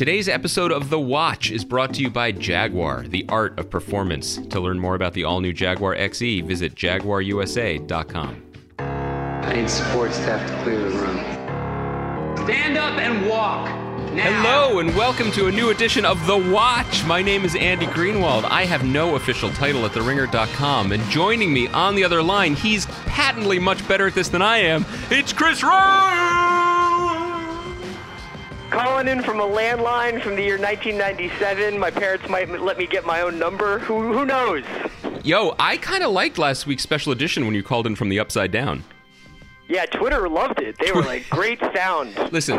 Today's episode of The Watch is brought to you by Jaguar, the art of performance. To learn more about the all new Jaguar XE, visit jaguarusa.com. I need support staff to clear the room. Stand up and walk. Now. Hello, and welcome to a new edition of The Watch. My name is Andy Greenwald. I have no official title at TheRinger.com, and joining me on the other line, he's patently much better at this than I am. It's Chris Ryan! Calling in from a landline from the year 1997. My parents might let me get my own number. Who, who knows? Yo, I kind of liked last week's special edition when you called in from the Upside Down. Yeah, Twitter loved it. They were like, great sound. Listen,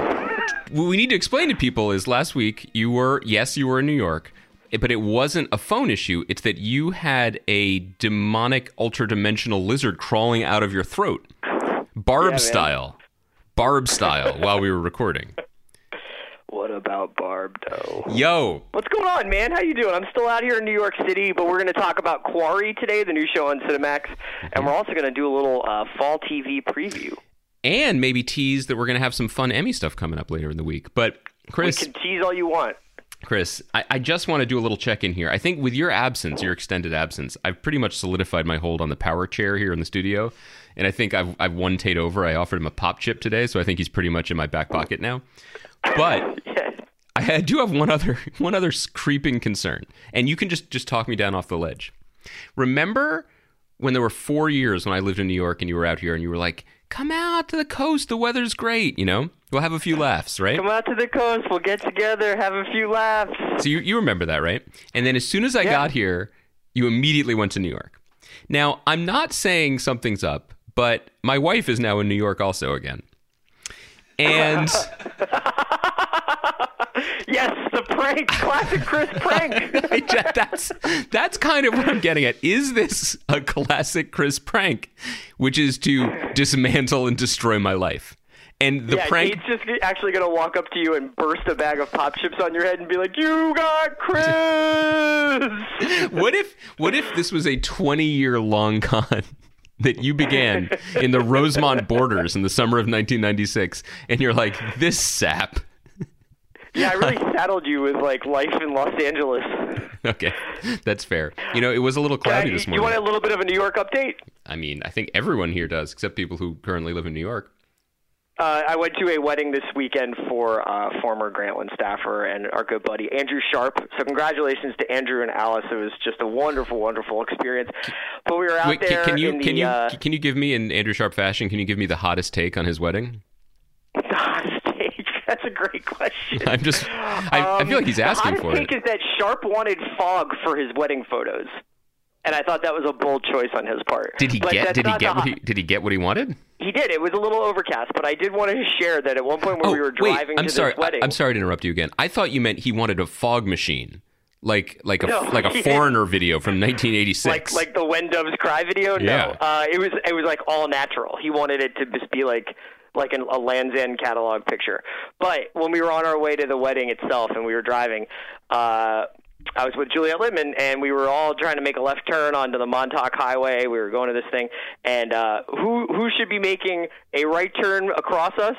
what we need to explain to people is last week you were, yes, you were in New York, but it wasn't a phone issue. It's that you had a demonic, ultra dimensional lizard crawling out of your throat, Barb man. style. Barb style while we were recording. What about Barb, though? Yo, What's going on, man? How you doing? I'm still out here in New York City, but we're going to talk about Quarry today, the new show on Cinemax, and we're also going to do a little uh, fall TV preview. and maybe tease that we're going to have some fun Emmy stuff coming up later in the week. But Chris, You can tease all you want. Chris, I, I just want to do a little check in here. I think with your absence, your extended absence, I've pretty much solidified my hold on the power chair here in the studio. And I think I've, I've won Tate over. I offered him a pop chip today, so I think he's pretty much in my back pocket now. But. I do have one other one other creeping concern, and you can just just talk me down off the ledge. Remember when there were four years when I lived in New York and you were out here and you were like, "Come out to the coast, the weather's great," you know. We'll have a few laughs, right? Come out to the coast. We'll get together, have a few laughs. So you, you remember that, right? And then as soon as I Yeah. got here, you immediately went to New York. Now, I'm not saying something's up, but my wife is now in New York also again. And Yes, the prank. Classic Chris prank. That's that's kind of what I'm getting at. Is this a classic Chris prank, which is to dismantle and destroy my life? And the yeah, prank. He's just actually gonna walk up to you and burst a bag of pop chips on your head and be like, "You got Chris." what if what if this was a 20 year long con that you began in the Rosemont borders in the summer of 1996 and you're like this sap yeah, I really saddled you with like life in Los Angeles. okay that's fair you know it was a little cloudy Uh, this morning. you want a little bit of a New York update? i mean i think everyone here does except people who currently live in new york Uh, I went to a wedding this weekend for uh, former Grantland staffer and our good buddy Andrew Sharp. So congratulations to Andrew and Alice. It was just a wonderful, wonderful experience. But we were out Wait, can, there can you in the can you uh, can you give me in andrew sharp fashion can you give me the hottest take on his wedding. That's a great question. i'm just i, I feel like he's Um, asking for it take is that Sharp wanted fog for his wedding photos, and I thought that was a bold choice on his part. did he But get did he get what he did he get what he wanted He did. It was a little overcast, but I did want to share that at one point when we were driving Oh, wait, I'm to sorry. this wedding. I, am sorry to interrupt you again. I thought you meant he wanted a fog machine, like like a No, like a foreigner video from 1986. like like the When Doves Cry video. No, Yeah. uh, it was it was like all natural. He wanted it to just be like like an, a Land's End catalog picture. But when we were on our way to the wedding itself and we were driving, uh, I was with Juliet Litman and we were all trying to make a left turn onto the Montauk Highway. We were going to this thing, and uh, who who should be making a right turn across us,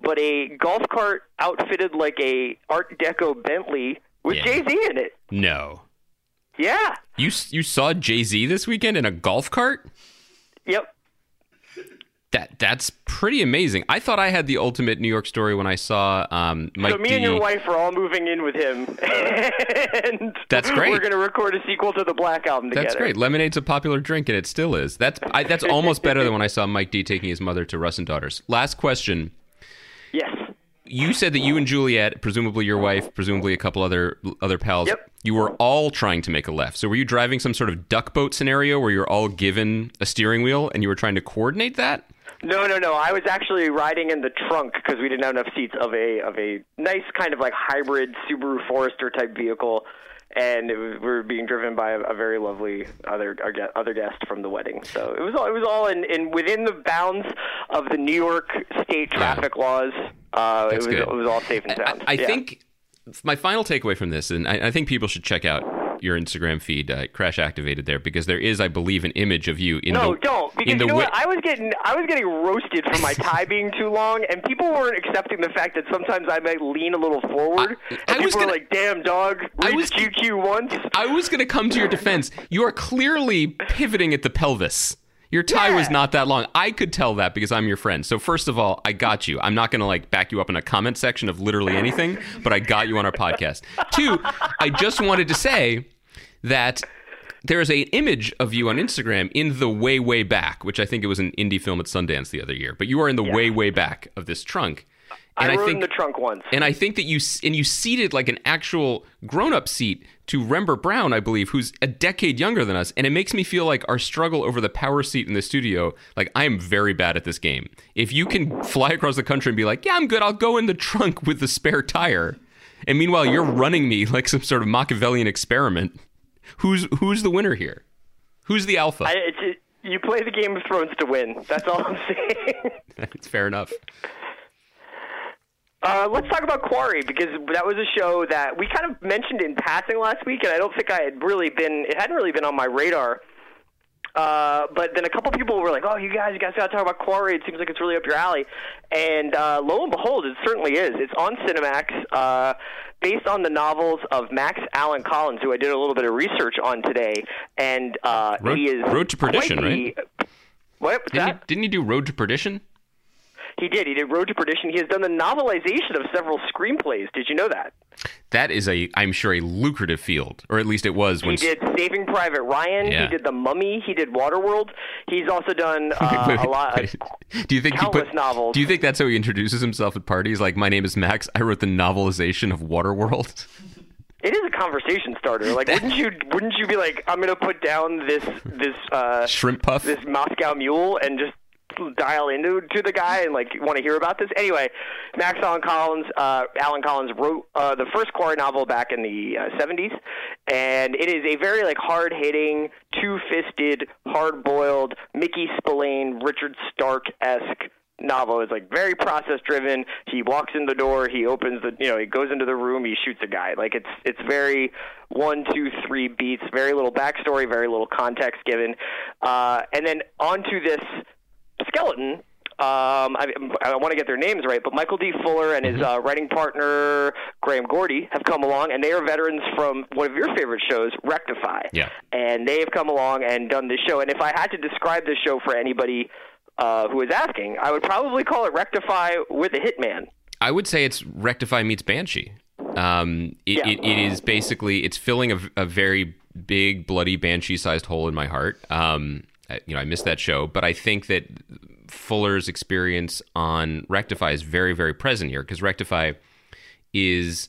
but a golf cart outfitted like a Art Deco Bentley with Yeah. Jay Z in it. no, Yeah. you you saw Jay Z this weekend in a golf cart. Yep. That that's pretty amazing. I thought I had the ultimate New York story when I saw um, Mike So me D. and your wife are all moving in with him, and That's great. We're going to record a sequel to the Black Album together. That's great. Lemonade's a popular drink, and it still is. That's I, that's almost better than when I saw Mike D taking his mother to Russ and Daughters. Last question. Yes. you said that you and Juliet, presumably your wife, presumably a couple other other pals, Yep. you were all trying to make a left. So were you driving some sort of duck boat scenario where you're all given a steering wheel and you were trying to coordinate that? No, no, no. I was actually riding in the trunk because we didn't have enough seats of a of a nice kind of like hybrid Subaru Forester type vehicle, and it was, we were being driven by a, a very lovely other other guest from the wedding. So it was all it was all in, in within the bounds of the New York state traffic laws. Uh, it was good. it was all safe and I, sound. I Yeah. think my final takeaway from this, and I, I think people should check out your Instagram feed. Uh, crash activated there because there is, I believe, an image of you in No, the don't. Because in the you know wi- what? I was getting I was getting roasted for my tie being too long, and people weren't accepting the fact that sometimes I might lean a little forward. I- and I people was gonna- like, "Damn, dog, I was- QQ once." I was going to come to your defense. You are clearly pivoting at the pelvis. Your tie was not that long. I could tell that because I'm your friend. So first of all, I got you. I'm not going to like back you up in a comment section of literally anything, but I got you on our podcast. Two, I just wanted to say that there is an image of you on Instagram in the way way back, which I think it was an indie film at Sundance the other year. But you are in the way way back of this trunk. And I I, think in the trunk once. and I think that you and you seated like an actual grown-up seat to Rembert Browne, I believe, who's a decade younger than us, and it makes me feel like our struggle over the power seat in the studio. Like I am very bad at this game. If you can fly across the country and be like, "Yeah, I'm good. I'll go in the trunk with the spare tire," and meanwhile you're running me like some sort of Machiavellian experiment. Who's who's the winner here? Who's the alpha? I, it's, you play the Game of Thrones to win. That's all I'm saying. it's fair enough. Uh, let's talk about Quarry because that was a show that we kind of mentioned in passing last week, and I don't think I had really been. It hadn't really been on my radar. Uh, but then a couple people were like, "Oh, you guys, you guys got to talk about Quarry. It seems like it's really up your alley." And uh, lo and behold, it certainly is. It's on Cinemax, uh, based on the novels of Max Allan Collins, who I did a little bit of research on today, and uh, Road- he is Road to Perdition, the- What? Didn't you, didn't you do Road to Perdition? He did. He did Road to Perdition. He has done the novelization of several screenplays. Did you know that? That is a, I'm sure, a lucrative field, or at least it was when. He did Saving Private Ryan. Yeah. He did The Mummy. He did Waterworld. He's also done uh, Wait, a lot. wait. do you think he countless put, novels. Do you think that's how he introduces himself at parties? Like, my name is Max. I wrote the novelization of Waterworld. It is a conversation starter. Like, wouldn't you? Wouldn't you be like, I'm going to put down this this uh, Shrimp puff. this Moscow Mule and just dial into to the guy and like want to hear about this. Anyway, Max Allan Collins, uh, Allan Collins wrote uh, the first Quarry novel back in the uh, 70s, and it is a very like hard hitting, two fisted, hard boiled Mickey Spillane, Richard Stark esque novel It's like very process driven. He walks in the door, he opens the you know, he goes into the room, he shoots a guy. Like it's it's very one, two, three beats, very little backstory, very little context given. Uh, and then onto this skeleton. Um, I, I want to get their names right, but Michael D. Fuller and his uh, writing partner Graham Gordy have come along, and they are veterans from one of your favorite shows, Rectify. Yeah. And they have come along and done this show. And if I had to describe this show for anybody uh, who is asking, I would probably call it Rectify with a hitman. I would say it's Rectify meets Banshee. Um, it, Yeah. it, it is basically it's filling a, a very big, bloody banshee-sized hole in my heart. Um, you know, I missed that show, but I think that Fuller's experience on Rectify is very, very present here because Rectify is.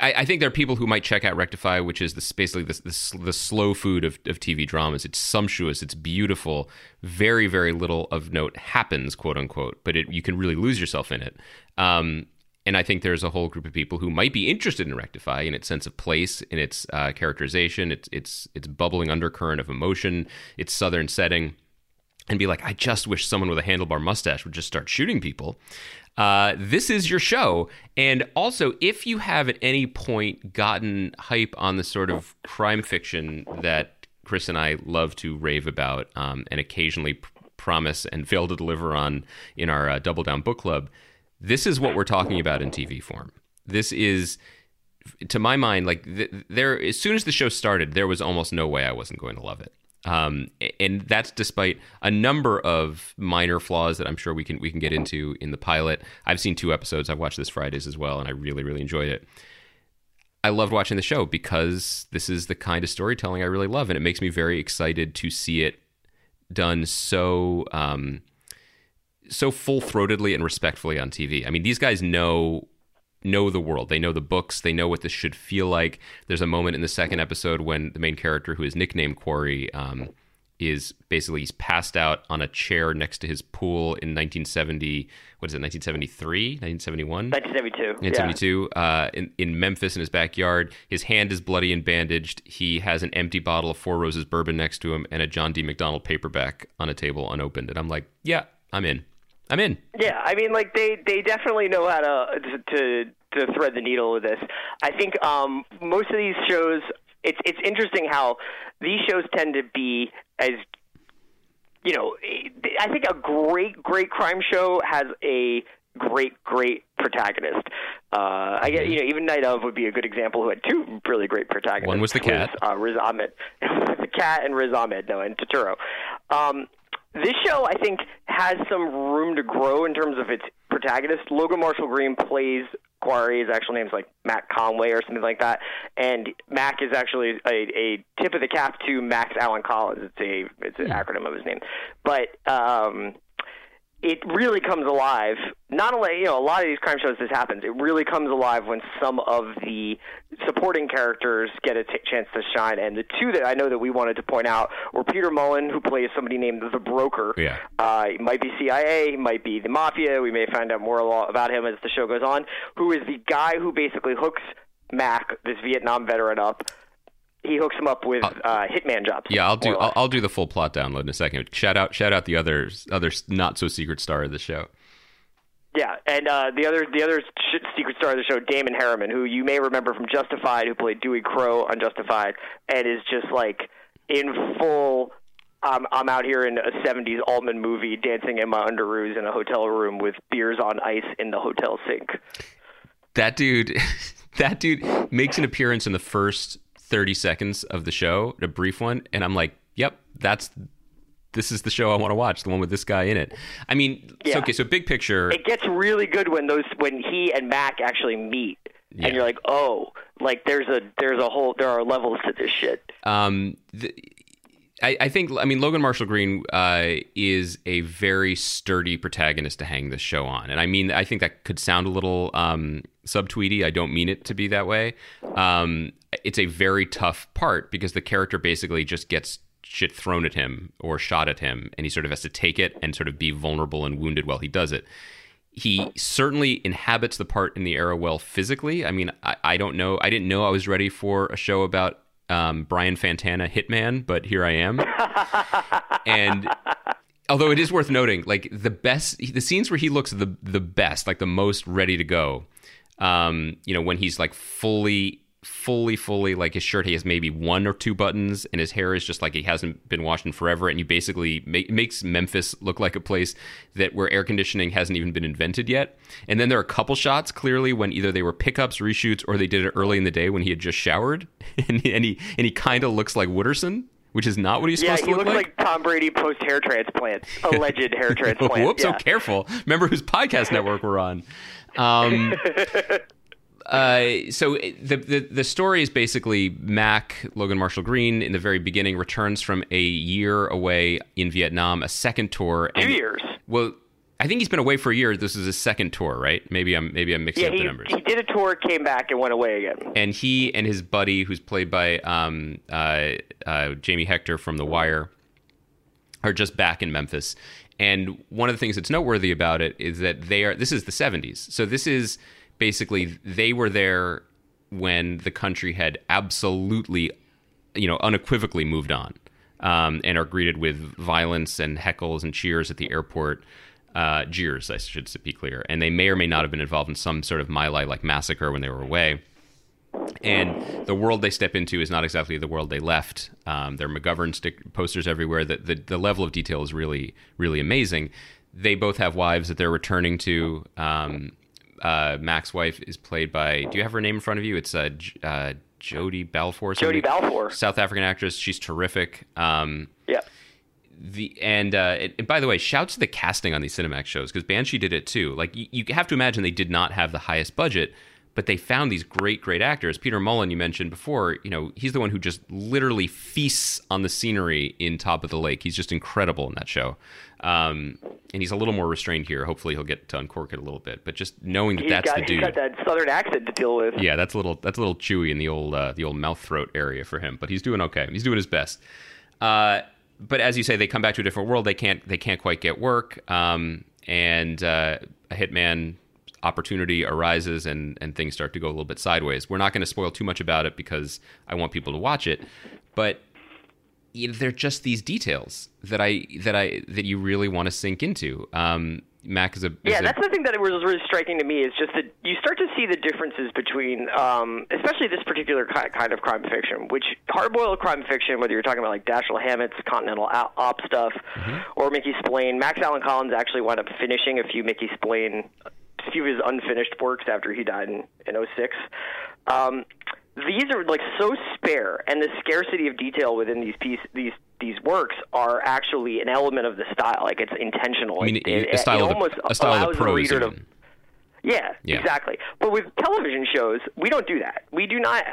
I, I, think there are people who might check out Rectify, which is this, basically the, the, the slow food of, of TV dramas. It's sumptuous, it's beautiful, very, very little of note happens, quote unquote, but it, you can really lose yourself in it. Um, and I think there's a whole group of people who might be interested in Rectify in its sense of place, in its uh, characterization, its its its bubbling undercurrent of emotion, its southern setting, and be like, I just wish someone with a handlebar mustache would just start shooting people. Uh, this is your show, and also if you have at any point gotten hype on the sort of crime fiction that Chris and I love to rave about, um, and occasionally pr- promise and fail to deliver on in our uh, Double Down Book Club this is what we're talking about in TV form. This is, to my mind, like th- there. As soon as the show started, there was almost no way I wasn't going to love it. Um, and that's despite a number of minor flaws that I'm sure we can we can get into in the pilot. I've seen two episodes. I've watched this Fridays as well, and I really really enjoyed it. I loved watching the show because this is the kind of storytelling I really love, and it makes me very excited to see it done so. Um, so full throatedly and respectfully on TV. I mean, these guys know know the world. They know the books. They know what this should feel like. There's a moment in the second episode when the main character, who is nicknamed Quarry, um, is basically he's passed out on a chair next to his pool in 1970. What is it? 1973, 1971. 1972. 1972 uh, in, in Memphis in his backyard. His hand is bloody and bandaged. He has an empty bottle of Four Roses bourbon next to him and a John D. MacDonald paperback on a table unopened. And I'm like, yeah, I'm in. I'm in. Yeah, I mean, like they they definitely know how to to to thread the needle with this. I think um, most of these shows. It's it's interesting how these shows tend to be as you know. I think a great great crime show has a great great protagonist. Uh, I get you know even Night of would be a good example who had two really great protagonists. One was the cat, was, uh, Riz Ahmed, the cat, and Riz Ahmed, no, and Turturro. Um, this show, I think, has some room to grow in terms of its protagonist. Logan Marshall Green plays Quarry. His actual name's like Matt Conway or something like that, and Mac is actually a, a tip of the cap to Max Allan Collins. It's a it's an acronym of his name, but. um it really comes alive. Not only, you know, a lot of these crime shows this happens. It really comes alive when some of the supporting characters get a t- chance to shine. And the two that I know that we wanted to point out were Peter Mullan, who plays somebody named the Broker. Yeah. Uh, he might be CIA, he might be the Mafia. We may find out more about him as the show goes on. Who is the guy who basically hooks Mac, this Vietnam veteran, up he hooks him up with uh, hitman jobs. Yeah, I'll do. I'll, I'll, do the full plot download in a second. Shout out, shout out the others, other not so secret star of the show. Yeah, and uh, the other the other secret star of the show, Damon Herriman, who you may remember from Justified, who played Dewey Crowe on Justified, and is just like in full. Um, I'm out here in a 70s Altman movie, dancing in my underoos in a hotel room with beers on ice in the hotel sink. That dude, that dude makes an appearance in the first 30 seconds of the show, a brief one, and I'm like, yep, that's this is the show I want to watch, the one with this guy in it. I mean, yeah. so, okay, so big picture. It gets really good when those when he and Mac actually meet. Yeah. And you're like, oh, like there's a there's a whole there are levels to this shit. Um, the, I, I, think I mean Logan Marshall Green uh, is a very sturdy protagonist to hang this show on, and I mean I think that could sound a little um, subtweety. I don't mean it to be that way. Um, it's a very tough part because the character basically just gets shit thrown at him or shot at him, and he sort of has to take it and sort of be vulnerable and wounded while he does it. He certainly inhabits the part in the era well physically. I mean, I, I don't know. I didn't know I was ready for a show about um, Brian Fantana Hitman, but here I am. and although it is worth noting, like the best, the scenes where he looks the the best, like the most ready to go. Um, you know, when he's like fully fully, fully like his shirt. He has maybe one or two buttons, and his hair is just like he hasn't been washed in forever. And you basically make, makes Memphis look like a place that where air conditioning hasn't even been invented yet. And then there are a couple shots clearly when either they were pickups, reshoots, or they did it early in the day when he had just showered, and, and he and he kind of looks like Wooderson which is not what he's yeah, supposed to look like. Yeah, he looks like Tom Brady post hair transplant, alleged hair transplant. Whoops! Yeah. So careful. Remember whose podcast network we're on. Um, uh, so the, the the story is basically Mac Logan Marshall Green in the very beginning returns from a year away in Vietnam, a second tour. Two years. Well, I think he's been away for a year. This is his second tour, right? Maybe I'm maybe I'm mixing yeah, up he, the numbers. he did a tour, came back, and went away again. And he and his buddy, who's played by um, uh, uh, Jamie Hector from The Wire, are just back in Memphis. And one of the things that's noteworthy about it is that they are. This is the '70s, so this is basically they were there when the country had absolutely, you know, unequivocally moved on, um, and are greeted with violence and heckles and cheers at the airport. Uh, jeers, I should be clear, and they may or may not have been involved in some sort of My Lai like massacre when they were away. And the world they step into is not exactly the world they left. Um, there are McGovern stick posters everywhere. The, the, the level of detail is really really amazing. They both have wives that they're returning to. Um, uh, Mac's wife is played by. Do you have her name in front of you? It's uh, J- uh, Jodie Balfour. Jodie Balfour, South African actress. She's terrific. Um, yeah. The and, uh, and by the way, shouts to the casting on these Cinemax shows because Banshee did it too. Like you, you have to imagine they did not have the highest budget, but they found these great, great actors. Peter Mullan, you mentioned before, you know, he's the one who just literally feasts on the scenery in Top of the Lake. He's just incredible in that show. Um, and he's a little more restrained here. Hopefully, he'll get to uncork it a little bit. But just knowing that he's that's got, the dude, he's got that southern accent to deal with. Yeah, that's a little that's a little chewy in the old uh, the old mouth throat area for him. But he's doing okay. He's doing his best. Uh, but as you say, they come back to a different world. They can't they can't quite get work. Um, and uh, a hitman opportunity arises and and things start to go a little bit sideways. We're not going to spoil too much about it because I want people to watch it. But you know, they're just these details that I that I that you really want to sink into. Um, Mac is a is Yeah, a- that's the thing that was really striking to me is just that you start to see the differences between, um, especially this particular kind of crime fiction, which hard-boiled crime fiction, whether you're talking about like Dashiell Hammett's Continental Op stuff or Mickey Spillane. Max Allan Collins actually wound up finishing a few Mickey Spillane, a few of his unfinished works after he died in in '06. Um, these are like so spare, and the scarcity of detail within these piece these these works are actually an element of the style. Like it's intentional. I mean, It- it- a style it of almost a style of prose the reader to even. Yeah, Yeah. exactly. But with television shows, we don't do that. We do not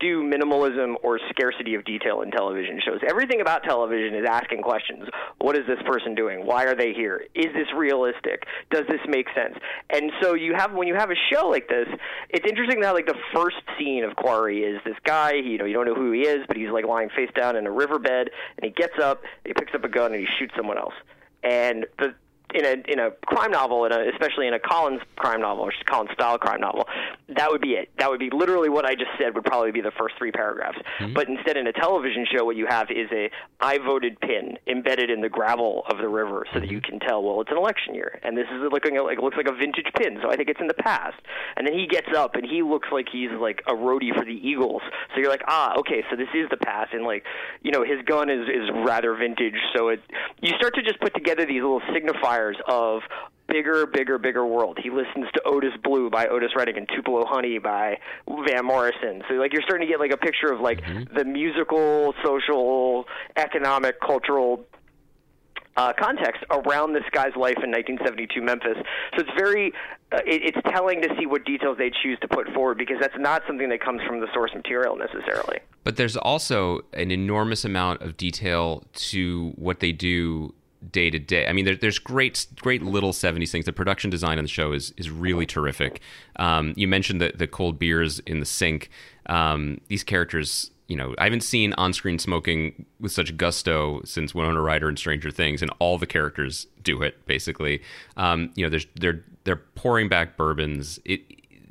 do minimalism or scarcity of detail in television shows. Everything about television is asking questions. What is this person doing? Why are they here? Is this realistic? Does this make sense? And so you have when you have a show like this, it's interesting how like the first scene of Quarry is this guy, you know, you don't know who he is, but he's like lying face down in a riverbed and he gets up, he picks up a gun and he shoots someone else. And the in a in a crime novel, in a, especially in a Collins crime novel or Collins style crime novel, that would be it. That would be literally what I just said would probably be the first three paragraphs. But instead, in a television show, what you have is a I voted pin embedded in the gravel of the river, so that you can tell. Well, it's an election year, and this is looking at, like looks like a vintage pin, so I think it's in the past. And then he gets up and he looks like he's like a roadie for the Eagles. So you're like, ah, okay, so this is the past, and like, you know, his gun is is rather vintage. So it you start to just put together these little signifiers of bigger, bigger, bigger world. He listens to Otis Blue by Otis Redding and Tupelo Honey by Van Morrison. So like you're starting to get like a picture of like the musical, social, economic, cultural uh, context around this guy's life in 1972 Memphis. So it's very, uh, it, it's telling to see what details they choose to put forward because that's not something that comes from the source material necessarily. But there's also an enormous amount of detail to what they do day to day. I mean, there, there's great, great little '70s things. The production design on the show is is really terrific. Um, you mentioned the the cold beers in the sink. Um, these characters, you know, I haven't seen on-screen smoking with such gusto since Winona Ryder and Stranger Things, and all the characters do it basically. Um, you know, there's they're they're pouring back bourbons. It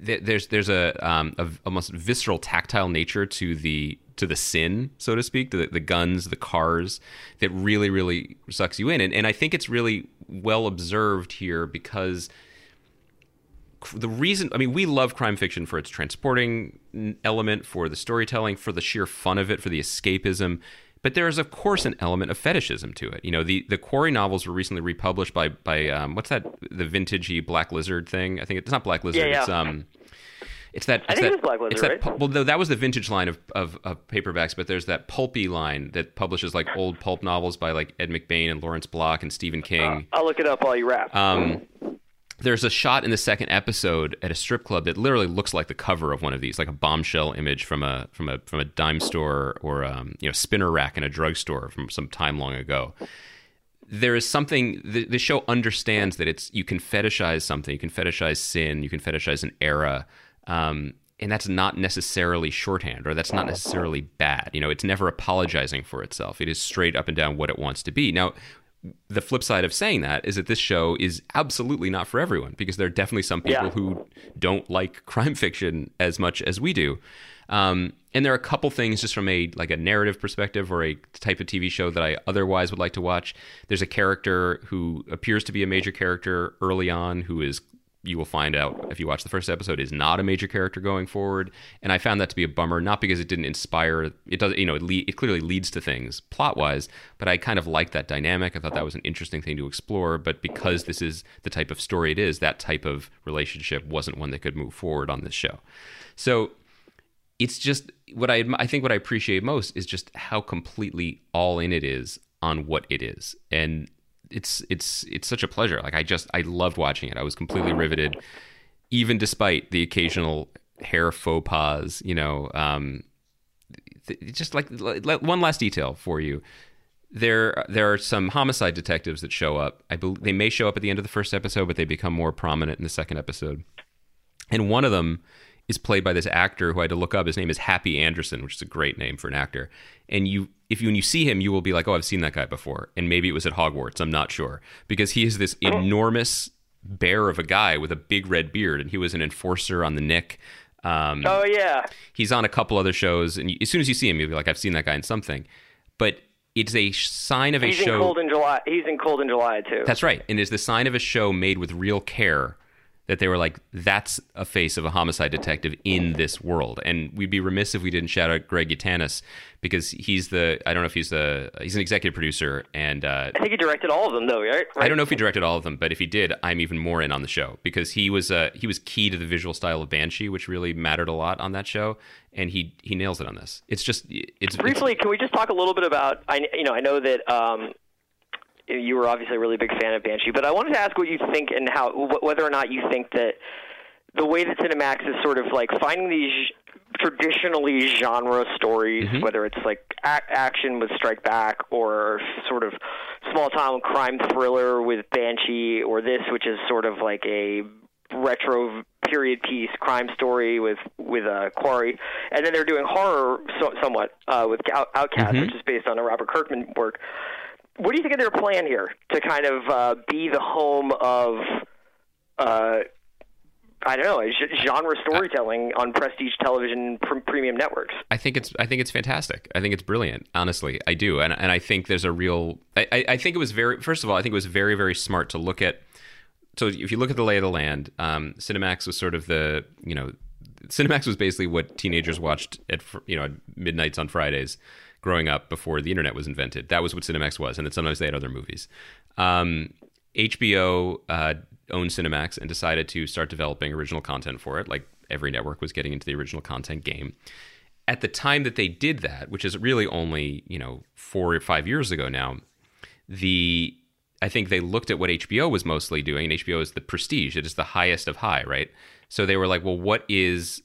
there's there's a, um, a almost visceral tactile nature to the to the sin, so to speak, the, the guns, the cars, that really really sucks you in, and and I think it's really well observed here because the reason I mean we love crime fiction for its transporting element, for the storytelling, for the sheer fun of it, for the escapism. But there is, of course, an element of fetishism to it. You know, the, the Quarry novels were recently republished by by um, what's that? The vintagey Black Lizard thing. I think it's not Black Lizard. Yeah, yeah. It's um, it's that. I it's think it that, was Black that, right? Well, no, that was the vintage line of, of, of paperbacks, but there's that pulpy line that publishes like old pulp novels by like Ed McBain and Lawrence Block and Stephen King. I'll look it up while you rap. Um, there's a shot in the second episode at a strip club that literally looks like the cover of one of these, like a bombshell image from a from a from a dime store or um, you know spinner rack in a drugstore from some time long ago. There is something the, the show understands that it's you can fetishize something, you can fetishize sin, you can fetishize an era, um, and that's not necessarily shorthand or that's not necessarily bad. You know, it's never apologizing for itself. It is straight up and down what it wants to be. Now, the flip side of saying that is that this show is absolutely not for everyone because there are definitely some people Yeah. who don't like crime fiction as much as we do. Um, and there are a couple things just from a like a narrative perspective or a type of TV show that I otherwise would like to watch. There's a character who appears to be a major character early on who is you will find out if you watch the first episode is not a major character going forward. And i found that to be a bummer not because it didn't inspire it does you know it, le- it clearly leads to things plot wise but i kind of liked that dynamic. I thought that was an interesting thing to explore but because this is the type of story it is that type of relationship wasn't one that could move forward on this show. So it's just what I I think what I appreciate most is just how completely all in it is on what it is, and it's it's it's such a pleasure. Like I just I loved watching it. I was completely riveted, even despite the occasional hair faux pas. You know, um, th- just like l- one last detail for you. There, there are some homicide detectives that show up. I believe they may show up at the end of the first episode, but they become more prominent in the second episode. And one of them is played by this actor who I had to look up. His name is Happy Anderson, which is a great name for an actor. And you, if you when you see him, you will be like, "Oh, I've seen that guy before." And maybe it was at Hogwarts. I'm not sure because he is this enormous bear of a guy with a big red beard, and he was an enforcer on the Nick. Um, oh yeah, he's on a couple other shows, and you, as soon as you see him, you'll be like, "I've seen that guy in something." But it's a sign of a show. He's in. Cold in July. He's in Cold in July too. That's right. And it's the sign of a show made with real care that they were like, that's a face of a homicide detective in this world. And we'd be remiss if we didn't shout out Greg Yaitanes because he's the, I don't know if he's the, he's an executive producer. And uh, I think he directed all of them though, right? I don't know if he directed all of them, but if he did, I'm even more in on the show because he was, uh, he was key to the visual style of Banshee, which really mattered a lot on that show. And he, he nails it on this. It's just, it's Briefly, can we just talk a little bit about? I you know I know that um, you were obviously a really big fan of Banshee, but I wanted to ask what you think and how wh- whether or not you think that the way that Cinemax is sort of like finding these traditionally genre stories, whether it's like a- action with Strike Back or sort of small town crime thriller with Banshee, or this, which is sort of like a retro period piece crime story with with uh, Quarry, and then they're doing horror so, somewhat uh, with Out- Outcast, which is based on a Robert Kirkman work. What do you think of their plan here to kind of uh, be the home of? Uh, I don't know, genre storytelling on prestige television pr- premium networks. I think it's I think it's fantastic. I think it's brilliant. Honestly, I do, and and I think there's a real. I, I- think it was very. First of all, I think it was very very smart to look at. So if you look at the lay of the land, um, Cinemax was sort of the you know, Cinemax was basically what teenagers watched at you know midnights on Fridays, growing up before the internet was invented. That was what Cinemax was, and then sometimes they had other movies. Um, HBO uh, owned Cinemax and decided to start developing original content for it, like every network was getting into the original content game. At the time that they did that, which is really only you know four or five years ago now, the I think they looked at what HBO was mostly doing, and HBO is the prestige; it is the highest of high, right? So they were like, well, what is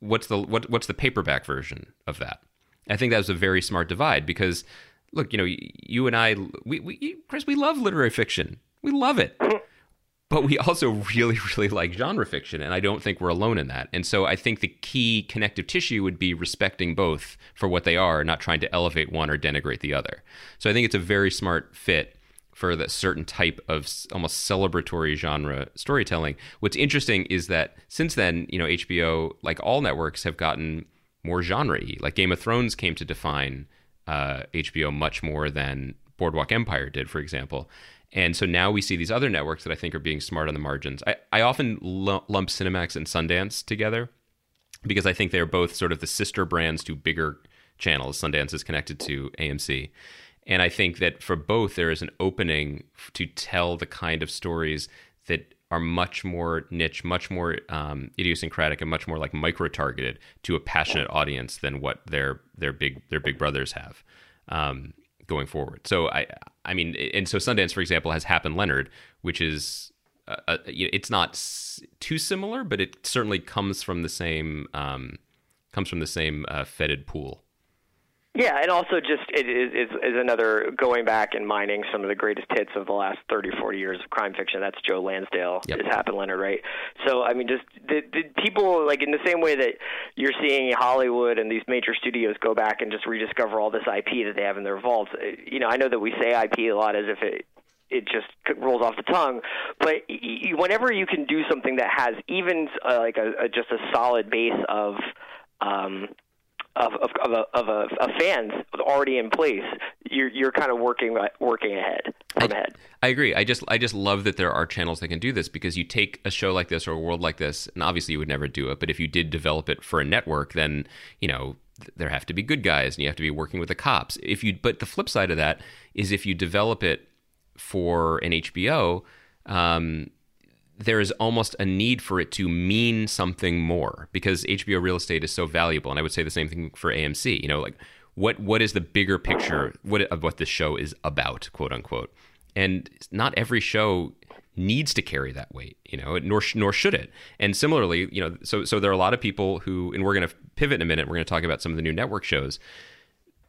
what's the what what's the paperback version of that? I think that was a very smart divide because look, you know, you and I, we, we Chris, we love literary fiction, we love it, but we also really, really like genre fiction, and I don't think we're alone in that. And so I think the key connective tissue would be respecting both for what they are, not trying to elevate one or denigrate the other. So I think it's a very smart fit for the certain type of almost celebratory genre storytelling. What's interesting is that since then, you know, HBO, like all networks, have gotten more genre-y. Like Game of Thrones came to define uh, HBO much more than Boardwalk Empire did, for example. And so now we see these other networks that I think are being smart on the margins. I, I often lu- lump Cinemax and Sundance together because I think they're both sort of the sister brands to bigger channels. Sundance is connected to AMC. And I think that for both, there is an opening to tell the kind of stories that are much more niche, much more um, idiosyncratic, and much more like micro targeted to a passionate audience than what their their big their big brothers have um, going forward. So I I mean, and so Sundance, for example, has Hap and Leonard, which is uh, uh, it's not s- too similar, but it certainly comes from the same um, comes from the same uh, fetid pool. Yeah, and also just it is, is is another going back and mining some of the greatest hits of the last 30, 40 years of crime fiction. That's Joe Lansdale. Yep. Is Hap and Leonard, right? So I mean, just the, the people like in the same way that you're seeing Hollywood and these major studios go back and just rediscover all this IP that they have in their vaults. uh, You know, I know that we say IP a lot as if it it just rolls off the tongue. But whenever you can do something that has even uh, like a, a just a solid base of um, of of of, a, of, a, of fans already in place, you're you're kind of working working ahead from ahead. I agree. I just I just love that there are channels that can do this because you take a show like this or a world like this, and obviously you would never do it, but if you did develop it for a network, then you know there have to be good guys and you have to be working with the cops. If you but the flip side of that is if you develop it for an HBO, um, there is almost a need for it to mean something more because HBO real estate is so valuable, and I would say the same thing for AMC. You know, like what what is the bigger picture what of what this show is about, quote unquote, and not every show needs to carry that weight, you know, nor nor should it. And similarly, you know, so so there are a lot of people who, and we're going to pivot in a minute. We're going to talk about some of the new network shows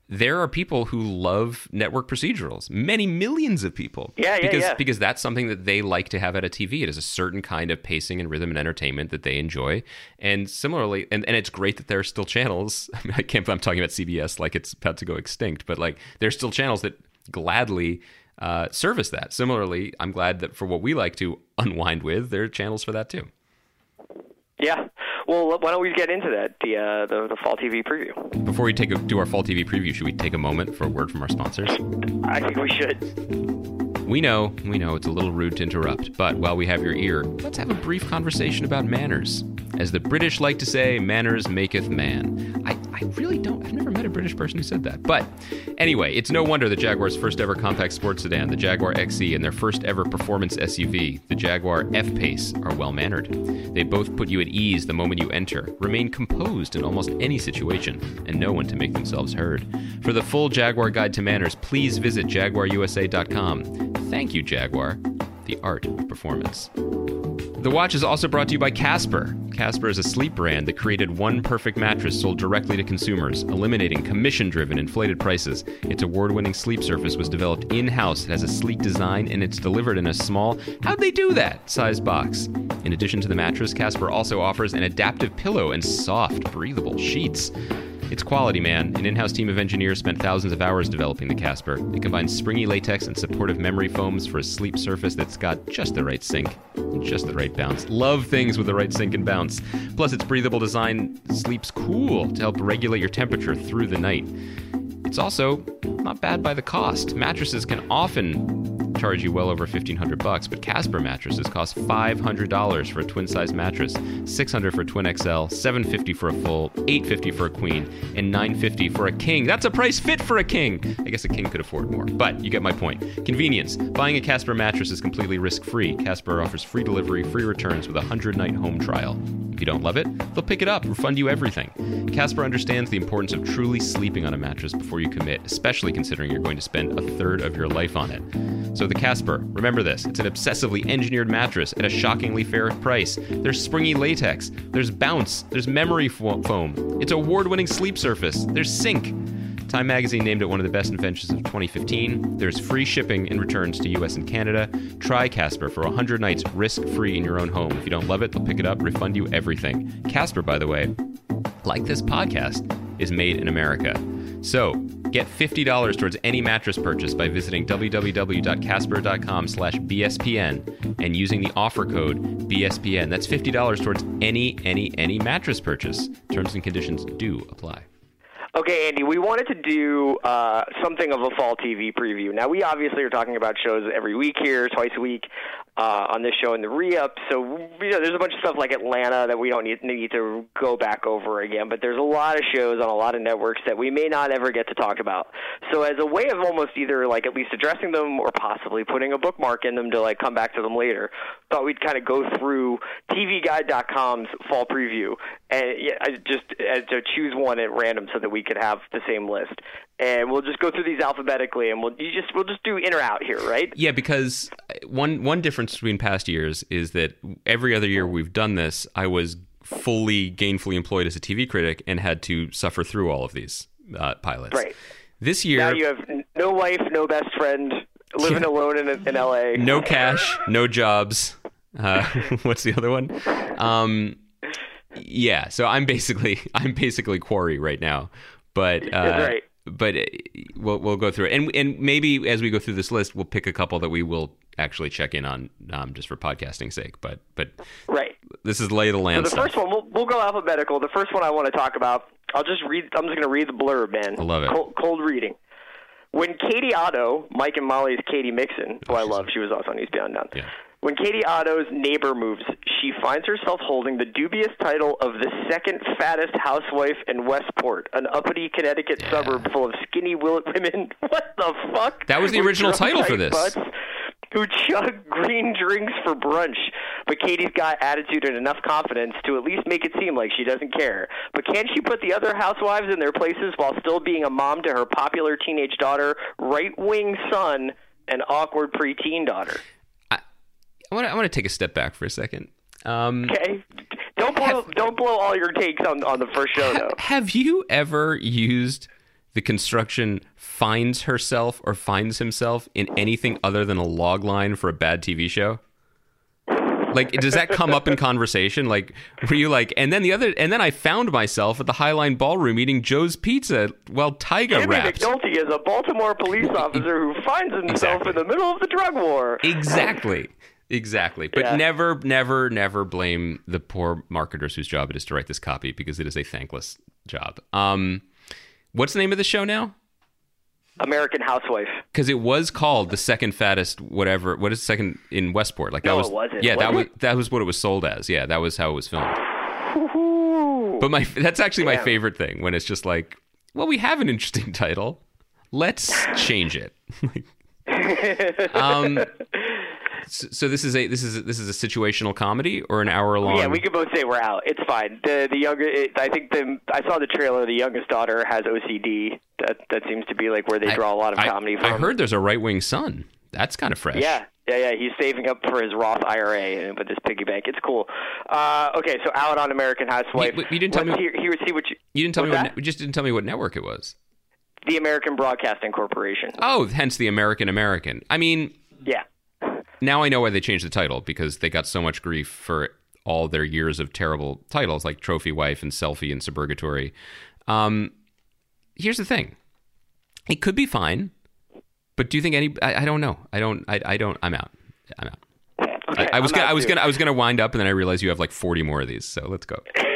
there are people who love network procedurals. Many millions of people. Yeah, yeah, because, yeah. Because that's something that they like to have at a TV. It is a certain kind of pacing and rhythm and entertainment that they enjoy. And similarly, and, and it's great that there are still channels. I, mean, I can't. I'm talking about CBS like it's about to go extinct, but like there's still channels that gladly uh, service that. Similarly, I'm glad that for what we like to unwind with, there are channels for that too. Yeah. Well, why don't we get into that the uh, the, the fall TV preview? Before we take a, do our fall TV preview, should we take a moment for a word from our sponsors? I think we should. We know, we know it's a little rude to interrupt, but while we have your ear, let's have a brief conversation about manners. As the British like to say, manners maketh man. I, I really don't, I've never met a British person who said that. But anyway, it's no wonder the Jaguar's first ever compact sports sedan, the Jaguar XE, and their first ever performance SUV, the Jaguar F Pace, are well mannered. They both put you at ease the moment you enter, remain composed in almost any situation, and know when to make themselves heard. For the full Jaguar guide to manners, please visit jaguarusa.com. Thank you, Jaguar, the art of performance. The watch is also brought to you by Casper. Casper is a sleep brand that created one perfect mattress sold directly to consumers, eliminating commission driven inflated prices. Its award winning sleep surface was developed in house. It has a sleek design and it's delivered in a small, how'd they do that? size box. In addition to the mattress, Casper also offers an adaptive pillow and soft, breathable sheets. It's quality, man. An in house team of engineers spent thousands of hours developing the Casper. It combines springy latex and supportive memory foams for a sleep surface that's got just the right sink, and just the right bounce. Love things with the right sink and bounce. Plus, its breathable design sleeps cool to help regulate your temperature through the night. It's also not bad by the cost. Mattresses can often charge you well over 1500 bucks, but Casper mattresses cost $500 for a twin size mattress, 600 for a twin XL, 750 for a full, 850 for a queen, and 950 for a king. That's a price fit for a king. I guess a king could afford more, but you get my point. Convenience. Buying a Casper mattress is completely risk-free. Casper offers free delivery, free returns with a 100-night home trial. If you don't love it, they'll pick it up, refund you everything. Casper understands the importance of truly sleeping on a mattress before you commit, especially considering you're going to spend a third of your life on it. So the Casper, remember this, it's an obsessively engineered mattress at a shockingly fair price. There's springy latex, there's bounce, there's memory foam. It's award-winning sleep surface. There's Sync. Time Magazine named it one of the best inventions of 2015. There's free shipping and returns to US and Canada. Try Casper for 100 nights risk free in your own home. If you don't love it, they'll pick it up, refund you everything. Casper, by the way, like this podcast, is made in America. So get $50 towards any mattress purchase by visiting www.casper.com slash BSPN and using the offer code BSPN. That's $50 towards any, any, any mattress purchase. Terms and conditions do apply. Okay, Andy, we wanted to do uh, something of a fall TV preview. Now, we obviously are talking about shows every week here, twice a week uh, on this show in the re-up. So, you know, there's a bunch of stuff like Atlanta that we don't need, need to go back over again. But there's a lot of shows on a lot of networks that we may not ever get to talk about. So, as a way of almost either like at least addressing them or possibly putting a bookmark in them to like come back to them later, thought we'd kind of go through TVGuide.com's fall preview and yeah, I just uh, to choose one at random so that we could have the same list. And we'll just go through these alphabetically, and we'll you just we'll just do in or out here, right? Yeah, because one one difference between past years is that every other year we've done this, I was fully gainfully employed as a TV critic and had to suffer through all of these uh, pilots. Right. This year, Now you have no wife, no best friend, living alone in in L.A. no cash, no jobs. Uh, what's the other one? Um, yeah, so I'm basically I'm basically quarry right now, but uh, right. but uh, we'll we'll go through it, and and maybe as we go through this list, we'll pick a couple that we will actually check in on, um, just for podcasting sake. But but Right. this is lay of the So land the stuff. first one, we'll, we'll go alphabetical. The first one I want to talk about, I'll just read. I'm just going to read the blurb, man. I love it. Cold, cold reading. When Katie Otto, Mike and Molly's Katy Mixon, who I love, she was also on Eastbound Down. Yeah. When Katie Otto's neighbor moves, she finds herself holding the dubious title of the second fattest housewife in Westport, an uppity Connecticut suburb full of skinny women. What the fuck? That was the original title for this. butts Who chug green drinks for brunch, but Katie's got attitude and enough confidence to at least make it seem like she doesn't care. But can she put the other housewives in their places while still being a mom to her popular teenage daughter, right-wing son, and awkward preteen daughter? I want to I want to take a step back for a second. Um, Okay, don't blow don't blow all your takes on on the first show though. Have you ever used the construction finds herself or finds himself in anything other than a log line for a bad TV show? Like, does that come up in conversation? Like, were you like, and then the other, and then I found myself at the Highline Ballroom eating Joe's Pizza while Tyga Jimmy rapped. McNulty is a Baltimore police officer who finds himself Exactly. in the middle of the drug war. Exactly. Exactly. But Yeah. never, never, never blame the poor marketers whose job it is to write this copy because it is a thankless job. Um, what's the name of the show now? American Housewife. Because it was called the second fattest whatever. What is second in Westport? Like that No, was it wasn't. yeah that Was was that was what it was sold as. Yeah, that was how it was filmed. But my that's actually my favorite thing when it's just like, well, we have an interesting title. Let's change it. um, so, so this is a this is this is a situational comedy or an hour long. Yeah, we could both say we're out. It's fine. The the younger, it, I think the I saw the trailer. The youngest daughter has OCD. That that seems to be like where they draw a lot of I- comedy from. I, heard there's a right wing son. That's kind of fresh. Yeah, yeah, yeah. He's saving up for his Roth IRA and with this piggy bank. It's cool. Uh, okay, so out on American Housewife. You- you didn't tell Let's me- Hear, hear, see what you. You didn't tell me what ne- you just didn't tell me what network it was. the American Broadcasting Corporation. Oh, hence the American American. I mean, Yeah. Now I know why they changed the title because they got so much grief for all their years of terrible titles like Trophy Wife and Selfie and Suburgatory. Um, here's the thing: it could be fine, but do you think any? I, I don't know. I don't. I, I don't. I'm out. I'm out. Okay, I, I was gonna. I was gonna. I was gonna wind up, and then I realized you have like 40 more of these. So let's go.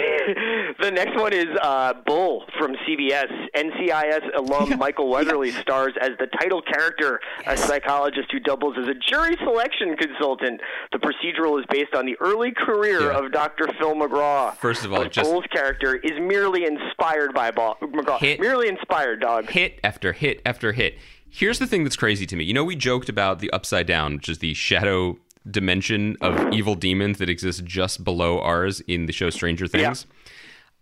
The next one is uh, Bull from CBS. NCIS alum Michael Weatherly stars as the title character, a psychologist who doubles as a jury selection consultant. The procedural is based on the early career Yeah. of Dr. Phil McGraw. First of all, just- Bull's character is merely inspired by Ba- McGraw. Hit- Merely inspired, dog. hit after hit after hit. Here's the thing that's crazy to me. You know, we joked about the upside down, which is the shadow dimension of evil demons that exists just below ours in the show Stranger Things.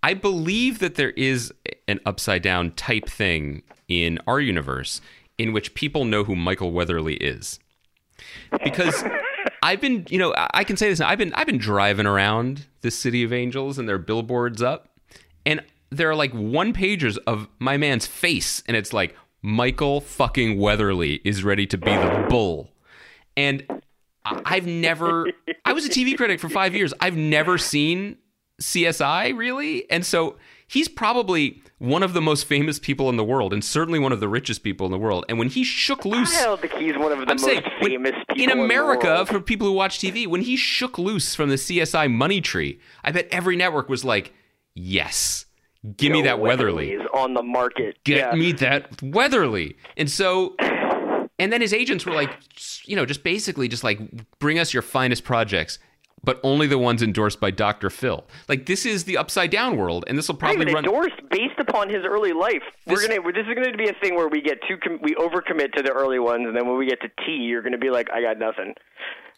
I believe that there is an upside down type thing in our universe in which people know who Michael Weatherly is. Because I've been, you know, I can say this now. I've been I've been driving around the city of angels and their billboards up and there are like one pagers of my man's face and it's like Michael fucking Weatherly is ready to be the bull. And I've never I was a TV critic for 5 years. I've never seen CSI really. And so he's probably one of the most famous people in the world and certainly one of the richest people in the world. And when he shook loose I don't think he's one of the I'm most saying when- famous people in America world. for people who watch TV. When he shook loose from the CSI money tree, I bet every network was like, "Yes, give me that Weatherly, is on the market. get yeah. me that Weatherly." And so, and then his agents were like, you know, just basically just like, bring us your finest projects. But only the ones endorsed by Dr. Phil. Like this is the upside down world, and this will probably run. endorsed based upon his early life. This- We're gonna. This is going to be a thing where we get too. Com- we overcommit to the early ones, and then when we get to T, you're going to be like, I got nothing.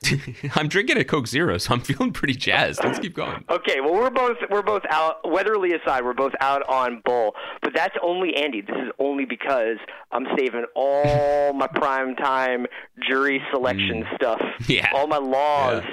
I'm drinking a Coke Zero, so I'm feeling pretty jazzed. Let's keep going. Okay, well we're both we're both out. Weatherly aside, we're both out on Bull, but that's only Andy. This is only because I'm saving all my prime time jury selection stuff, Mm. Yeah. all my laws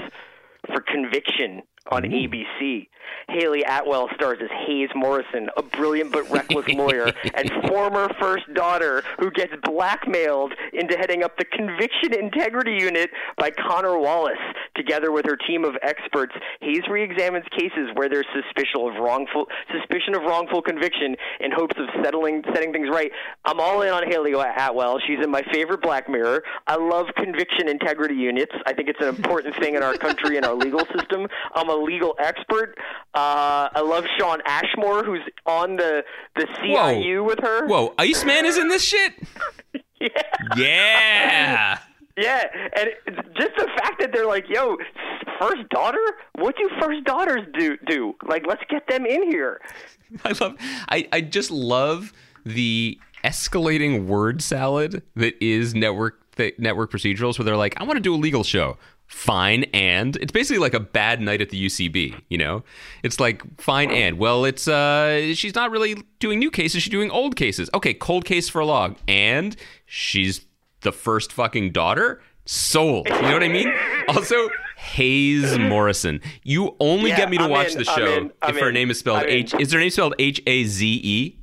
for conviction on mm-hmm. ABC. Hayley Atwell stars as Hayes Morrison, a brilliant but reckless lawyer and former first daughter who gets blackmailed into heading up the Conviction Integrity Unit by Connor Wallace. Together with her team of experts, Hayes re-examines cases where there's suspicion of wrongful suspicion of wrongful conviction in hopes of settling setting things right. I'm all in on Hayley Atwell. She's in my favorite Black Mirror. I love conviction integrity units. I think it's an important thing in our country and our legal system. I'm a legal expert. Uh, I love Shawn Ashmore, who's on the the CIU with her. Whoa, Iceman is in this shit? Yeah. Yeah. Yeah, and just the fact that they're like, "Yo, first daughter? What do first daughters do? Do like, let's get them in here." I love I, I just love the escalating word salad that is network th- network procedurals where they're like, I want to do a legal show. Fine and it's basically like a bad night at the UCB, you know? It's like fine and well it's uh she's not really doing new cases, she's doing old cases. Okay, cold case for a log. And she's the first fucking daughter? Sold. You know what I mean? Also, Hayes Morrison. You only Yeah, get me to I'm watch in, the I'm show in, I'm if her in, name is spelled I'm. H. Is her name spelled H A Z E?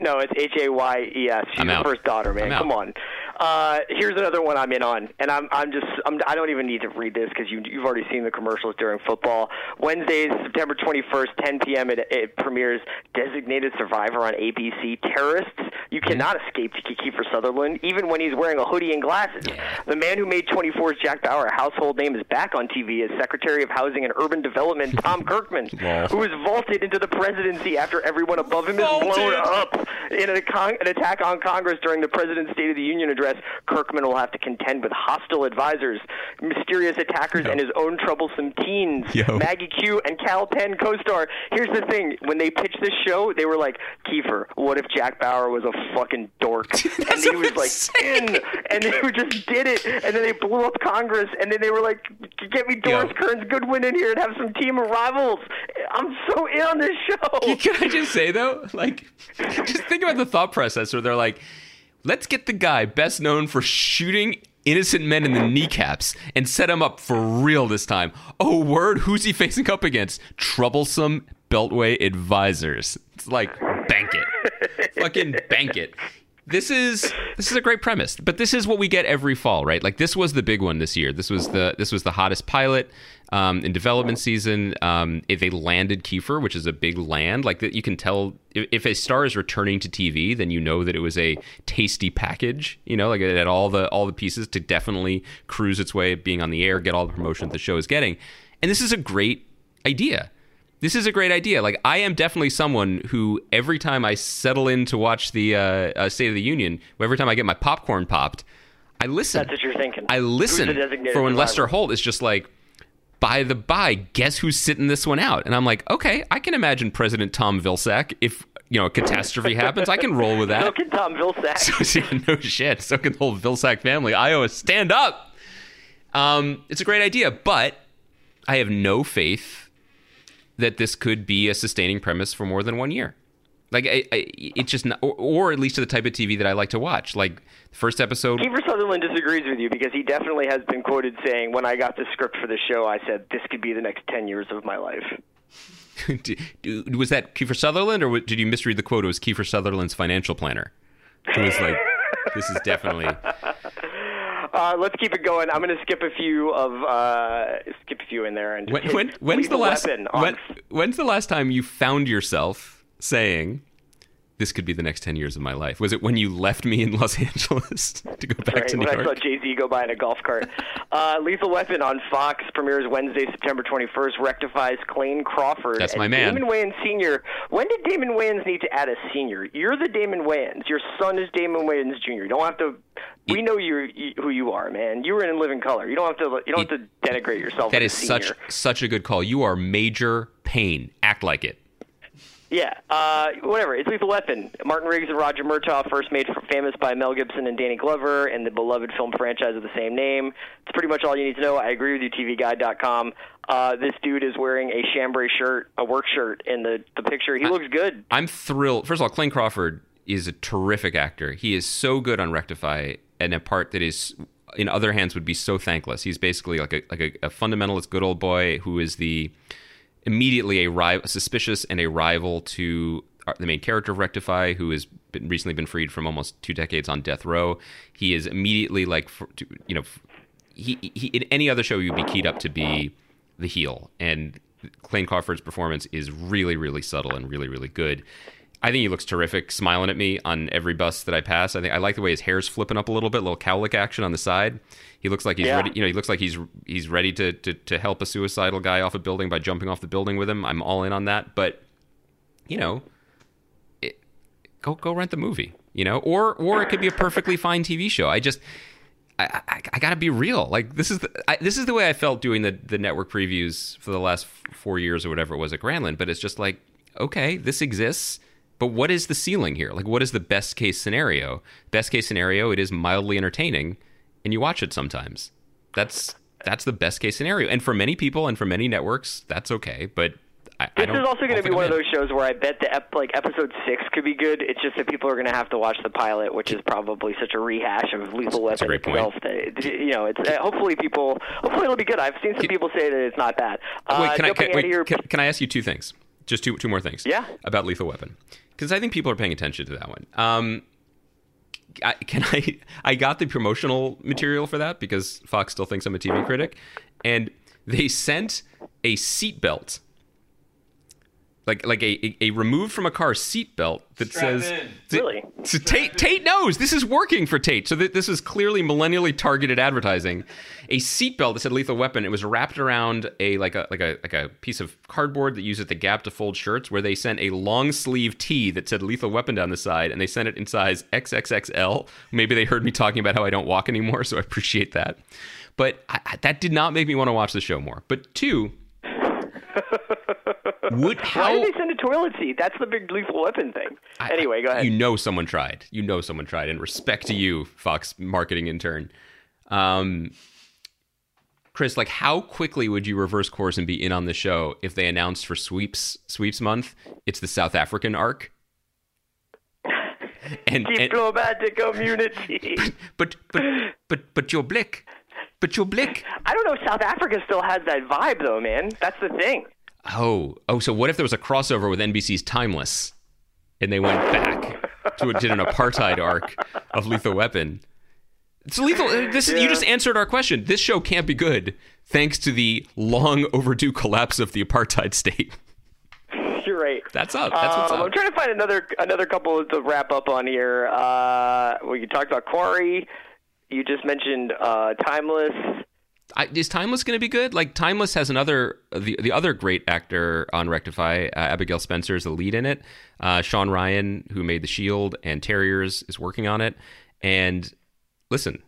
No, it's H A Y E S. She's I'm the first daughter, man. I'm. Come on. Uh, here's another one I'm in on, and I'm I'm just I'm, I don't even need to read this because you you've already seen the commercials during football. Wednesdays, September 21st, 10 p.m. It, it premieres Designated Survivor on ABC. Terrorists, you cannot escape Kiefer Sutherland, even when he's wearing a hoodie and glasses. The man who made 24's Jack Bauer a household name is back on TV as Secretary of Housing and Urban Development Tom Kirkman, Lol. who was vaulted into the presidency after everyone above him is blown up in an, con- an attack on Congress during the President's State of the Union address. Kirkman will have to contend with hostile advisors, mysterious attackers, Yo. and his own troublesome teens. Yo. Maggie Q and Kal Penn co-star. Here's the thing: when they pitched this show, they were like, "Kiefer, what if Jack Bauer was a fucking dork?" and he was like, "In," and they just did it. And then they blew up Congress, and then they were like, "Get me Doris Yo. Kearns Goodwin in here and have some team of rivals." I'm so in on this show. Can I just say though, like, just think about the thought process where they're like, let's get the guy best known for shooting innocent men in the kneecaps and set him up for real this time. Oh, word, who's he facing up against? Troublesome Beltway advisors. It's like, bank it, fucking bank it. This is this is a great premise, but this is what we get every fall, right? Like this was the big one this year. This was the this was the hottest pilot um, in development season. Um, if they landed Kiefer, which is a big land, like that, you can tell if, if a star is returning to TV, then you know that it was a tasty package. You know, like it had all the all the pieces to definitely cruise its way, being on the air, get all the promotion that the show is getting, and this is a great idea this is a great idea. Like I am definitely someone who every time I settle in to watch the uh, uh, State of the Union, every time I get my popcorn popped, I listen. That's what you're thinking. I listen Who's the designated for when? Lester Holt is just like, by the by, guess who's sitting this one out? And I'm like, okay, I can imagine President Tom Vilsack if you know a catastrophe happens. I can roll with that. So can Tom Vilsack. So, yeah, no shit. So can the whole Vilsack family. Iowa, stand up. Um, it's a great idea, but I have no faith that this could be a sustaining premise for more than one year. Like, I, I, it's just not, or, or at least to the type of TV that I like to watch. Like, the first episode. Kiefer Sutherland disagrees with you because he definitely has been quoted saying, "When I got the script for the show, I said this could be the next ten years of my life." was that Kiefer Sutherland, or did you misread the quote? It was Kiefer Sutherland's financial planner. Who was like, this is definitely. Uh, let's keep it going. I'm going to skip a few of uh, skip a few in there and When, when, when's the last when, when's the last time you found yourself saying this could be the next 10 years of my life was it when you left me in los angeles to go back Right, to new when I saw Jay Z go by in a golf cart. uh, Lethal Weapon on Fox premieres Wednesday, September 21st. Rectify's Clayne Crawford. That's my man. Damon Wayans Sr. When did Damon Wayans need to add a senior? You're the Damon Wayans. Your son is Damon Wayans Jr. You don't have to. We know you're, you, who you are, man. You were in Living Color. You don't have to. You don't have to denigrate yourself. That is such such a good call you are Major Payne act like it Yeah, uh, whatever. It's Lethal Weapon. Martin Riggs and Roger Murtaugh, first made famous by Mel Gibson and Danny Glover in the beloved film franchise of the same name. It's pretty much all you need to know. I agree with you, TVGuide.com. Uh, this dude is wearing a chambray shirt, a work shirt in the, the picture. He looks good. i'm thrilled first of all Clayne crawford is a terrific actor he is so good on rectify and a part that is in other hands would be so thankless he's basically like a like a, a fundamentalist good old boy who is the immediately a suspicious and a rival to uh, the main character of Rectify, who has been recently been freed from almost two decades on death row. He is immediately like, you know, he, he in any other show you'd be keyed up to be the heel, and Clayne Crawford's performance is really, really subtle and really, really good. I think he looks terrific, smiling at me on every bus that I pass. I think I like the way his hair's flipping up a little bit, a little cowlick action on the side. He looks like he's Yeah. ready. You know, he looks like he's he's ready to, to to help a suicidal guy off a building by jumping off the building with him. I'm all in on that. But you know, it, go go rent the movie. You know, or or it could be a perfectly fine TV show. I just I, I, I got to be real. Like this is the I, this is the way I felt doing the the network previews for the last four years or whatever it was at Grantland. But it's just like, okay, this exists. But what is the ceiling here? Like, what is the best case scenario? Best case scenario, it is mildly entertaining, and you watch it sometimes. That's that's the best case scenario. And for many people and for many networks, that's okay. But I, I This is also going to be one of those shows where I bet the ep- like episode six could be good. It's just that people are going to have to watch the pilot, which is probably such a rehash of Lethal That's a Weapon great point. That, you know, it's uh, hopefully people. Hopefully it'll be good. I've seen some people say that it's not bad. Uh, Wait, can I can, wait, here- can, can I ask you two things? Just two two more things. Yeah. About Lethal Weapon, because I think people are paying attention to that one. Um, I, can I? I got the promotional material for that because Fox still thinks I'm a TV critic, and they sent a seatbelt, like like a, a, a removed from a car seatbelt that Strap says. in. Really? So Tate Tate knows this is working for Tate. So th- this is clearly millennially targeted advertising. A seatbelt that said "Lethal Weapon." It was wrapped around a like a like a like a piece of cardboard that uses the gap to fold shirts. Where they sent a long sleeve tee that said "Lethal Weapon" down the side, and they sent it in size XXXL. Maybe they heard me talking about how I don't walk anymore, so I appreciate that. But I, I- that did not make me want to watch the show more. But two, would Why did they send a toilet seat? That's the big lethal weapon thing. I- anyway, go ahead. You know someone tried. You know someone tried. And respect to you, Fox marketing intern. Um, Chris, like, how quickly would you reverse course and be in on the show if they announced for sweeps sweeps month it's the South African arc? And, and Diplomatic community. but but but but your blick, but your blick. I don't know if South Africa still has that vibe though, man. That's the thing. Oh oh, so what if there was a crossover with NBC's Timeless, and they went back to did an apartheid arc of Lethal Weapon? It's lethal. uh, This you just answered our question. This show can't be good thanks to the long overdue collapse of the apartheid state. You're right. That's up. That's what's Um, up. I'm trying to find another another couple to wrap up on here. Uh, we talked about Quarry. You just mentioned uh, Timeless. I, is Timeless going to be good? Like Timeless has another the the other great actor on Rectify, uh, Abigail Spencer is the lead in it. Uh, Shawn Ryan, who made The Shield and Terriers, is working on it. And listen,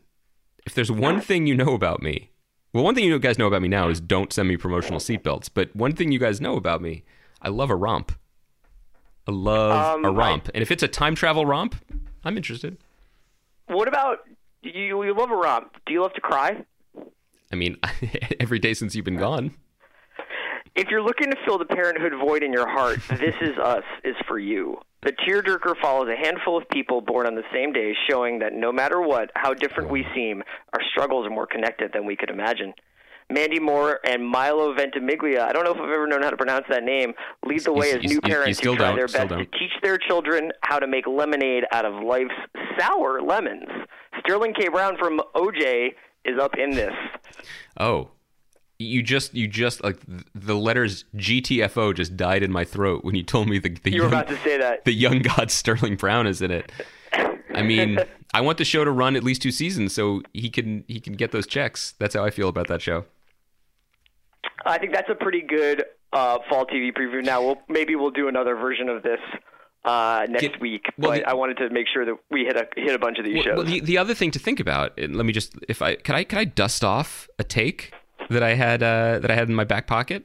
if there's one thing you know about me, well, one thing you guys know about me now is don't send me promotional seatbelts. But one thing you guys know about me, I love a romp. I love Um, a I- romp, and if it's a time travel romp, I'm interested. What about you? You love a romp. Do you love to cry? I mean, every day since you've been gone. If you're looking to fill the parenthood void in your heart, This Is Us is for you. The tearjerker follows a handful of people born on the same day, showing that no matter what, how different we seem, our struggles are more connected than we could imagine. Mandy Moore and Milo Ventimiglia, I don't know if I've ever known how to pronounce that name, lead the way You- as you- new you- you parents who try their best to teach their children how to make lemonade out of life's sour lemons. Sterling K. Brown from OJ is up in this. Oh, you just you just like the letters GTFO just died in my throat when you told me the the You were young, about to say that. the young god Sterling Brown is in it. I mean, I want the show to run at least two seasons so he can he can get those checks. That's how I feel about that show. I think that's a pretty good uh, fall TV preview. Now, we'll, maybe we'll do another version of this uh, next Get- week, well, but the- I wanted to make sure that we hit a hit a bunch of these Well, shows. well, the, the other thing to think about, and let me just if I can I can I dust off a take that I had uh, that I had in my back pocket.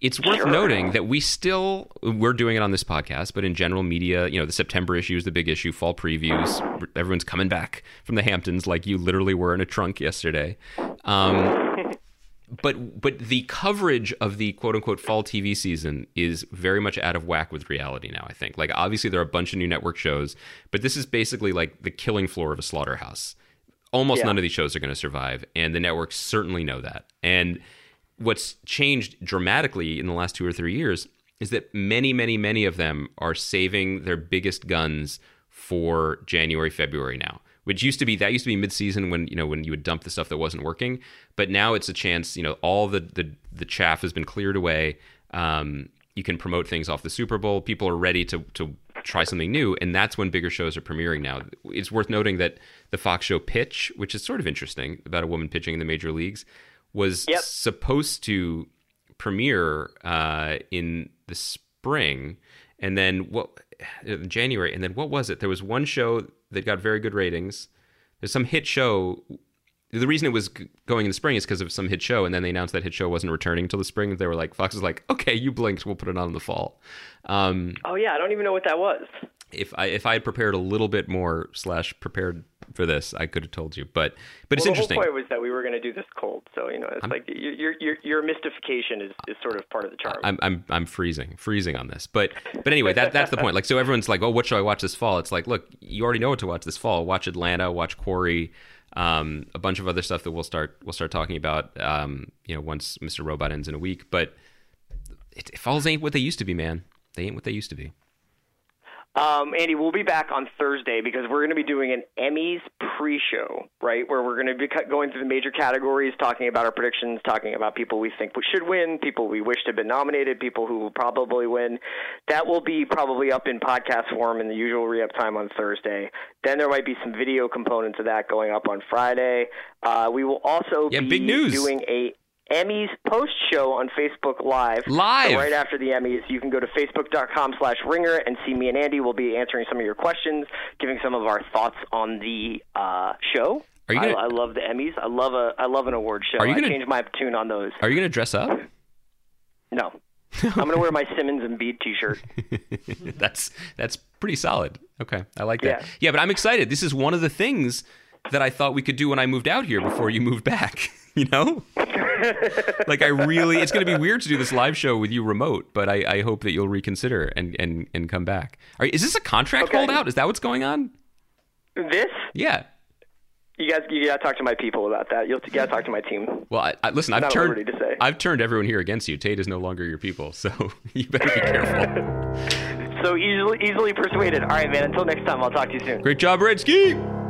It's worth Sure. noting that we still we're doing it on this podcast, but in general media, you know, the September issue is the big issue, fall previews. Everyone's coming back from the Hamptons like you literally were in a trunk yesterday. Um, but but the coverage of the quote unquote fall TV season is very much out of whack with reality now. I think like obviously there are a bunch of new network shows, but this is basically like the killing floor of a slaughterhouse. Almost Yeah. none of these shows are going to survive, and the networks certainly know that. And what's changed dramatically in the last two or three years is that many, many, many of them are saving their biggest guns for January, February now. Which used to be that used to be mid-season when you know when you would dump the stuff that wasn't working, but now it's a chance. You know, all the the, the chaff has been cleared away. Um, you can promote things off the Super Bowl. People are ready to to try something new, and that's when bigger shows are premiering now. It's worth noting that the Fox show Pitch, which is sort of interesting about a woman pitching in the major leagues, was Yep. supposed to premiere uh, in the spring, and then what in January, and then what was it? There was one show that got very good ratings. There's some hit show. The reason it was going in the spring is because of some hit show, and then they announced that hit show wasn't returning until the spring. They were like, Fox is like, okay, you blinked, we'll put it on in the fall. Um, oh yeah, I don't even know what that was. if I if I had prepared a little bit more slash prepared for this, I could have told you. But but it's well, interesting. The whole point was that we were going to do this cold, so you know, it's like your your your, your mystification is, is sort of part of the charm. I'm I'm I'm freezing, freezing on this. But but anyway, that that's the point. Like so everyone's like, "Oh, what should I watch this fall?" It's like, "Look, you already know what to watch this fall. Watch Atlanta, watch Quarry, um, a bunch of other stuff that we'll start we'll start talking about um, you know, once Mr. Robot ends in a week, but it, it falls ain't what they used to be, man. They ain't what they used to be. Um, Andy, we'll be back on Thursday because we're going to be doing an Emmys pre-show, right? Where we're going to be going through the major categories, talking about our predictions, talking about people we think we should win, people we wish to have been nominated, people who will probably win. That will be probably up in podcast form in the usual re-up time on Thursday. Then there might be some video components of that going up on Friday. Uh, we will also Yeah, be big news. doing a Emmys post show on Facebook Live. Live. So right after the Emmys, you can go to facebook.com slash ringer and see me and Andy. We'll be answering some of your questions, giving some of our thoughts on the uh, show. Are you gonna- I, I love the Emmys. I love a I love an award show. Are you gonna- change my tune on those. Are you going to dress up? No. I'm gonna wear my Simmons and Bead T-shirt. that's that's pretty solid. Okay, I like that. Yeah. Yeah, but I'm excited. This is one of the things that I thought we could do when I moved out here before you moved back. You know, like I really, it's going to be weird to do this live show with you remote, but I, I hope that you'll reconsider and and and come back. Are, is this a contract Okay. holdout? Is that what's going on? This Yeah. you guys you gotta talk to my people about that. You'll you gotta talk to my team. Well, I, I, listen, I've turned to say. I've turned everyone here against you. Tate is no longer your people, so you better be careful. So easily easily persuaded. All right, man. Until next time, I'll talk to you soon. Great job, Redsky.